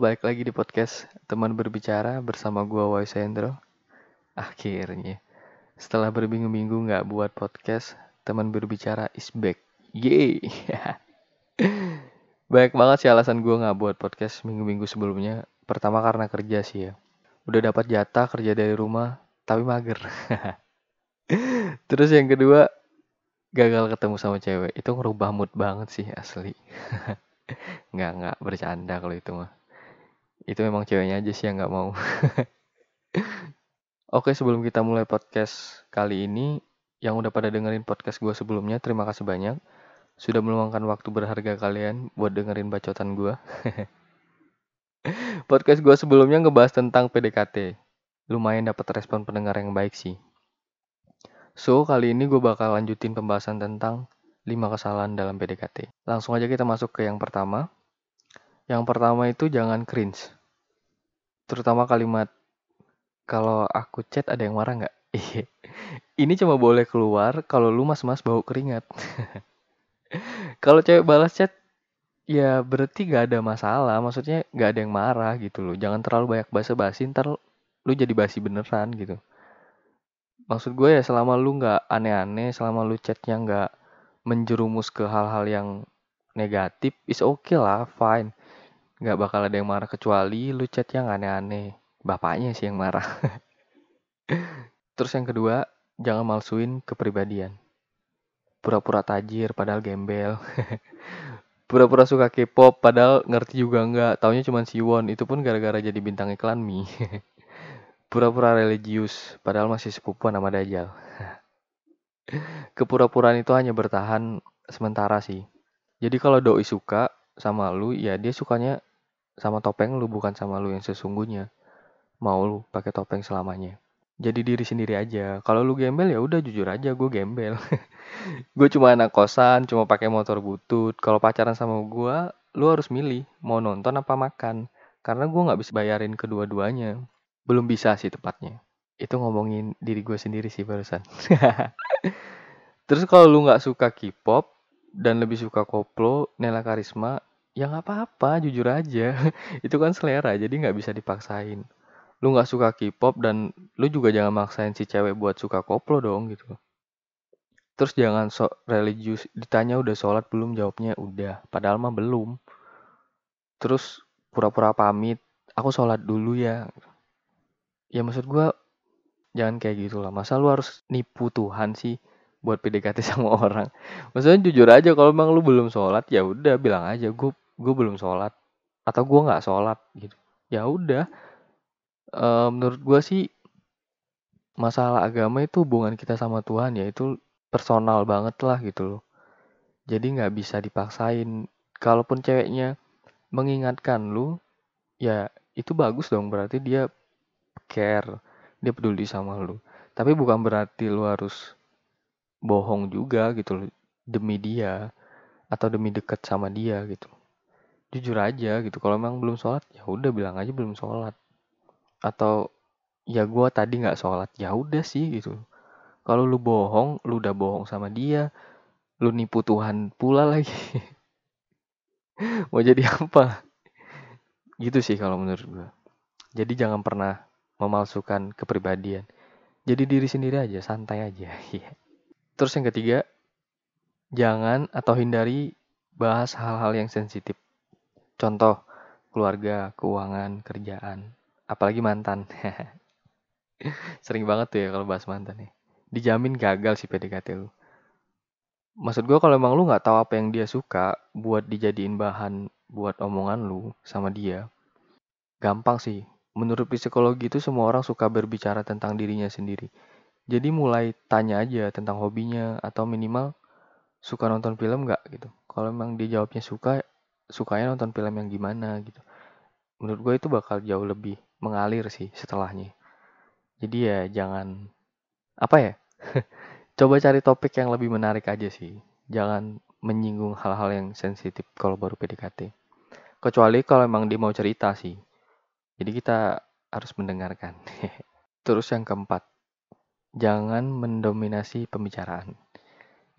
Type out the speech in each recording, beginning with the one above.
Balik lagi di podcast Teman Berbicara bersama gua Wais Hendro. Akhirnya, setelah berminggu-minggu nggak buat podcast, Teman Berbicara is back. Yeay! Banyak banget sih alasan gua nggak buat podcast minggu-minggu sebelumnya. Pertama karena kerja sih ya. Udah dapat jatah kerja dari rumah, tapi mager. Terus yang kedua, gagal ketemu sama cewek. Itu ngerubah mood banget sih asli. nggak nggak bercanda kalau itu mah itu memang ceweknya aja sih yang nggak mau. Oke sebelum kita mulai podcast kali ini yang udah pada dengerin podcast gue sebelumnya terima kasih banyak. Sudah meluangkan waktu berharga kalian buat dengerin bacotan gue podcast gue sebelumnya ngebahas tentang PDKT lumayan dapat respon pendengar yang baik sih. So kali ini gue bakal lanjutin pembahasan tentang 5 kesalahan dalam PDKT. Langsung aja kita masuk ke yang pertama. Yang pertama itu jangan cringe. Terutama kalimat kalau aku chat ada yang marah nggak? Ini cuma boleh keluar kalau lu mas-mas bau keringat. kalau cewek balas chat ya berarti gak ada masalah. Maksudnya gak ada yang marah gitu loh. Jangan terlalu banyak basa-basi ntar lu jadi basi beneran gitu. Maksud gue ya selama lu nggak aneh-aneh, selama lu chatnya nggak menjerumus ke hal-hal yang negatif is okay lah fine nggak bakal ada yang marah kecuali lu chat yang aneh-aneh. Bapaknya sih yang marah. Terus yang kedua jangan malsuin kepribadian. Pura-pura tajir padahal gembel. Pura-pura suka K-pop padahal ngerti juga nggak. Taunya cuma Siwon itu pun gara-gara jadi bintang iklan mie pura-pura religius padahal masih sepupuan sama Dajjal. Kepura-puraan itu hanya bertahan sementara sih. Jadi kalau doi suka sama lu, ya dia sukanya sama topeng lu bukan sama lu yang sesungguhnya. Mau lu pakai topeng selamanya. Jadi diri sendiri aja. Kalau lu gembel ya udah jujur aja gue gembel. gue cuma anak kosan, cuma pakai motor butut. Kalau pacaran sama gue, lu harus milih mau nonton apa makan. Karena gue nggak bisa bayarin kedua-duanya. Belum bisa sih tepatnya. Itu ngomongin diri gue sendiri sih barusan. Terus kalau lu nggak suka K-pop dan lebih suka koplo, Nela Karisma, ya nggak apa-apa, jujur aja. itu kan selera, jadi nggak bisa dipaksain. Lu nggak suka K-pop dan lu juga jangan maksain si cewek buat suka koplo dong gitu. Terus jangan sok religius, ditanya udah sholat belum, jawabnya udah, padahal mah belum. Terus pura-pura pamit, aku sholat dulu ya. Ya maksud gua jangan kayak gitu lah masa lu harus nipu Tuhan sih buat PDKT sama orang maksudnya jujur aja kalau emang lu belum sholat ya udah bilang aja gue gue belum sholat atau gue nggak sholat gitu. Ya udah e, menurut gue sih masalah agama itu hubungan kita sama Tuhan ya itu personal banget lah gitu loh. Jadi nggak bisa dipaksain. Kalaupun ceweknya mengingatkan lu ya itu bagus dong berarti dia care dia peduli sama lu. Tapi bukan berarti lu harus bohong juga gitu loh demi dia atau demi deket sama dia gitu jujur aja gitu kalau emang belum sholat ya udah bilang aja belum sholat atau ya gue tadi nggak sholat ya udah sih gitu kalau lu bohong lu udah bohong sama dia lu nipu Tuhan pula lagi mau jadi apa gitu sih kalau menurut gue jadi jangan pernah memalsukan kepribadian. Jadi diri sendiri aja, santai aja. Iya. Terus yang ketiga, jangan atau hindari bahas hal-hal yang sensitif. Contoh, keluarga, keuangan, kerjaan, apalagi mantan. Sering banget tuh ya kalau bahas mantan nih. Dijamin gagal sih PDKT lu. Maksud gue kalau emang lu nggak tahu apa yang dia suka buat dijadiin bahan buat omongan lu sama dia, gampang sih Menurut psikologi itu semua orang suka berbicara tentang dirinya sendiri. Jadi mulai tanya aja tentang hobinya atau minimal suka nonton film nggak gitu. Kalau memang dia jawabnya suka, sukanya nonton film yang gimana gitu. Menurut gue itu bakal jauh lebih mengalir sih setelahnya. Jadi ya jangan apa ya? Coba cari topik yang lebih menarik aja sih. Jangan menyinggung hal-hal yang sensitif kalau baru PDKT. Kecuali kalau emang dia mau cerita sih. Jadi kita harus mendengarkan. Terus yang keempat, jangan mendominasi pembicaraan.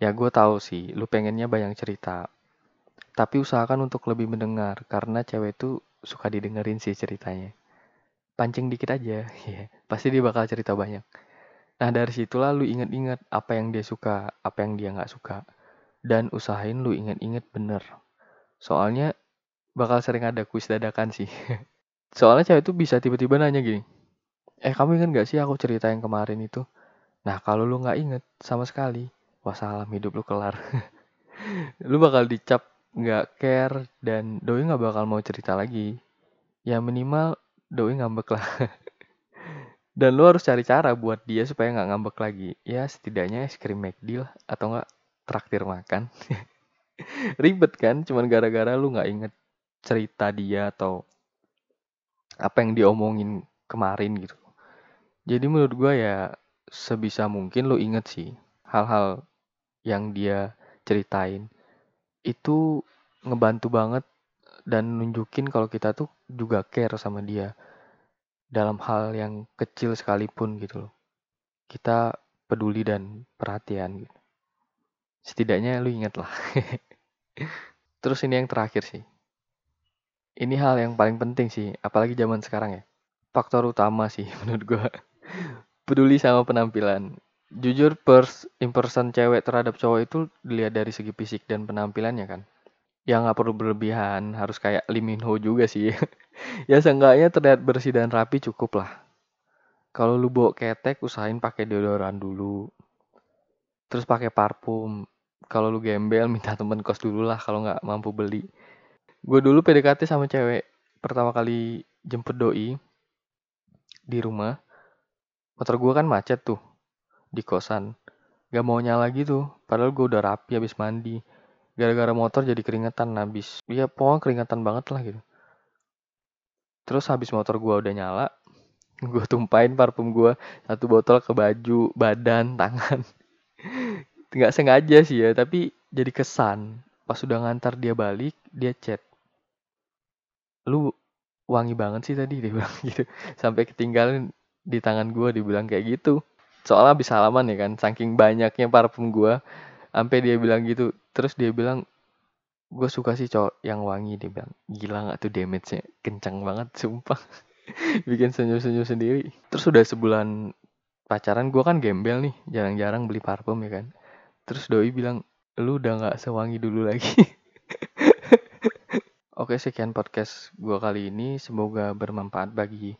Ya gue tahu sih, lu pengennya banyak cerita. Tapi usahakan untuk lebih mendengar, karena cewek itu suka didengerin sih ceritanya. Pancing dikit aja ya pasti dia bakal cerita banyak. Nah dari situlah lu inget-inget apa yang dia suka apa yang dia nggak suka. Dan usahain lu inget-inget bener. Soalnya bakal sering ada kuis dadakan sih. Soalnya cewek itu bisa tiba-tiba nanya gini eh kamu inget gak sih aku cerita yang kemarin itu? Nah kalau lu nggak inget sama sekali wassalam hidup lu kelar. Lu bakal dicap nggak care dan doi nggak bakal mau cerita lagi. Ya minimal doi ngambek lah. Dan lu harus cari cara buat dia supaya nggak ngambek lagi. Ya setidaknya es krim McD lah atau nggak traktir makan. Ribet kan cuman gara-gara lu nggak inget cerita dia atau apa yang diomongin kemarin gitu. Jadi menurut gua ya sebisa mungkin lu inget sih hal-hal yang dia ceritain itu ngebantu banget dan nunjukin kalau kita tuh juga care sama dia dalam hal yang kecil sekalipun gitu loh. Kita peduli dan perhatian gitu. Setidaknya lu inget lah. Terus ini yang terakhir sih. Ini hal yang paling penting sih apalagi zaman sekarang ya. Faktor utama sih menurut gua. Peduli sama penampilan jujur pers imperson cewek terhadap cowok itu dilihat dari segi fisik dan penampilannya kan? Ya nggak perlu berlebihan harus kayak Lee Min Ho juga sih. Ya seenggaknya terlihat bersih dan rapi cukup lah. Kalau lu bawa ketek usahain pakai deodoran dulu. Terus pakai parfum. Kalau lu gembel minta temen kos dulu lah kalau nggak mampu beli. Gue dulu PDKT sama cewek. Pertama kali jemput doi di rumah. Motor gue kan macet tuh di kosan. Gak mau nyala gitu padahal gue udah rapi habis mandi. Gara-gara motor jadi keringetan habis. Iya pokoknya keringetan banget lah gitu. Terus habis motor gue udah nyala gue tumpahin parfum gue satu botol ke baju badan tangan. Nggak sengaja sih ya tapi jadi kesan. Pas udah ngantar dia balik dia chat. Lu wangi banget sih tadi dia bilang gitu. Sampai ketinggalan di tangan gue dibilang kayak gitu soalnya habis salaman ya kan saking banyaknya parfum gue sampai dia bilang gitu. Terus dia bilang gue suka sih cowok yang wangi dia bilang. Gila nggak tuh damage-nya? Kencang banget sumpah. Bikin senyum-senyum sendiri. Terus udah sebulan pacaran gue kan gembel nih jarang-jarang beli parfum ya kan. Terus doi bilang lu udah nggak sewangi dulu lagi. Oke sekian podcast gue kali ini. Semoga bermanfaat bagi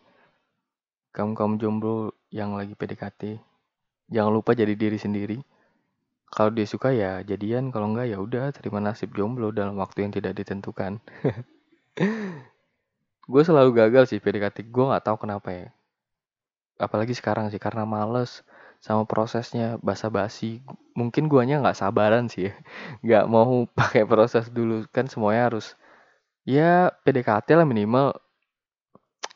kaum kaum jomblo yang lagi PDKT jangan lupa jadi diri sendiri. Kalau dia suka ya jadian. Kalau enggak ya udah terima nasib jomblo dalam waktu yang tidak ditentukan. Gue selalu gagal sih PDKT. Gue nggak tahu kenapa ya. Apalagi sekarang sih karena males sama prosesnya basa-basi. Mungkin guanya nggak sabaran sih ya. Nggak mau pakai proses dulu. Kan semuanya harus ya PDKT lah minimal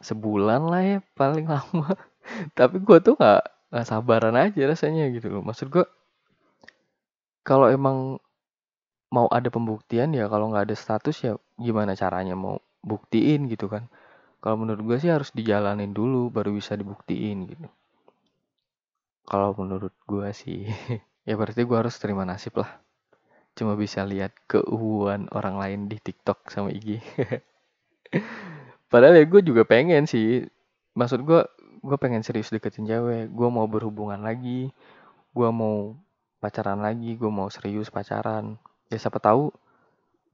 sebulan lah ya paling lama. Tapi gue tuh nggak nggak sabaran aja rasanya gitu loh maksud gue kalau emang mau ada pembuktian ya kalau nggak ada status ya gimana caranya mau buktiin gitu kan kalau menurut gue sih harus dijalanin dulu baru bisa dibuktiin gitu kalau menurut gue sih ya berarti gue harus terima nasib lah cuma bisa lihat keuuan orang lain di TikTok sama IG. Padahal ya gue juga pengen sih. Maksud gue, gue pengen serius deketin cewek. Gue mau berhubungan lagi. Gue mau pacaran lagi. Gue mau serius pacaran. Ya siapa tahu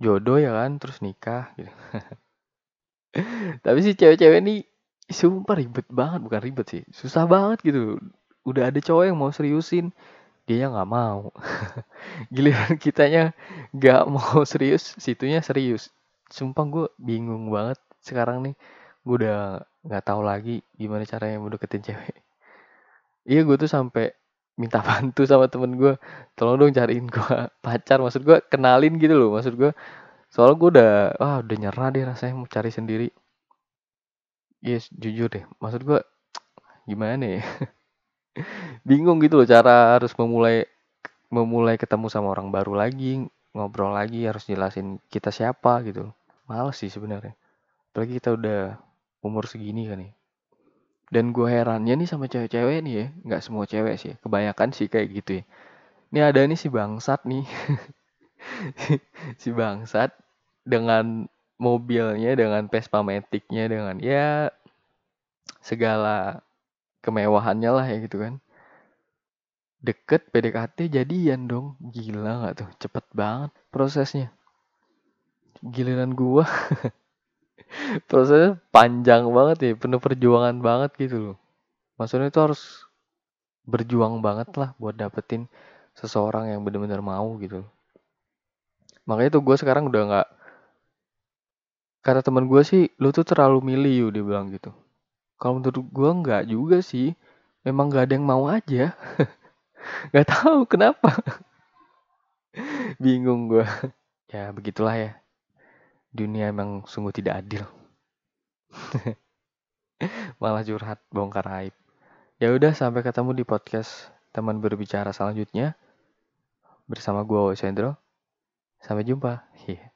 jodoh ya kan, terus nikah gitu. Tapi sih cewek-cewek ini sumpah ribet banget, bukan ribet sih. Susah banget gitu. Udah ada cowok yang mau seriusin, dia nggak mau giliran kitanya nggak mau serius situnya serius sumpah gue bingung banget sekarang nih gue udah nggak tahu lagi gimana caranya mau deketin cewek. Iya gue tuh sampai minta bantu sama temen gue tolong dong cariin gue pacar. Maksud gue kenalin gitu loh maksud gue soalnya gue udah wah udah nyerah deh rasanya mau cari sendiri. Yes jujur deh maksud gue gimana ya? Bingung gitu loh cara harus memulai memulai ketemu sama orang baru lagi ngobrol lagi harus jelasin kita siapa gitu males sih sebenarnya. Apalagi kita udah umur segini kan ya dan gue herannya nih sama cewek-cewek nih ya nggak semua cewek sih kebanyakan sih kayak gitu ya. Ini ada nih si bangsat nih. Si bangsat dengan mobilnya dengan Vespa Maticnya dengan ya segala kemewahannya lah ya gitu kan. Deket PDKT jadian dong. Gila nggak tuh? Cepet banget prosesnya. Giliran gua prosesnya panjang banget ya penuh perjuangan banget gitu loh. Maksudnya itu harus berjuang banget lah buat dapetin seseorang yang benar-benar mau gitu makanya tuh gue sekarang udah nggak kata teman gue sih lu tuh terlalu milih yuk dia bilang gitu. Kalau menurut gue nggak juga sih memang nggak ada yang mau aja. Nggak tahu kenapa. Bingung gue ya begitulah ya dunia emang sungguh tidak adil. Malah curhat bongkar aib. Ya udah sampai ketemu di podcast teman berbicara selanjutnya bersama gue Wesendro sampai jumpa. Yeah.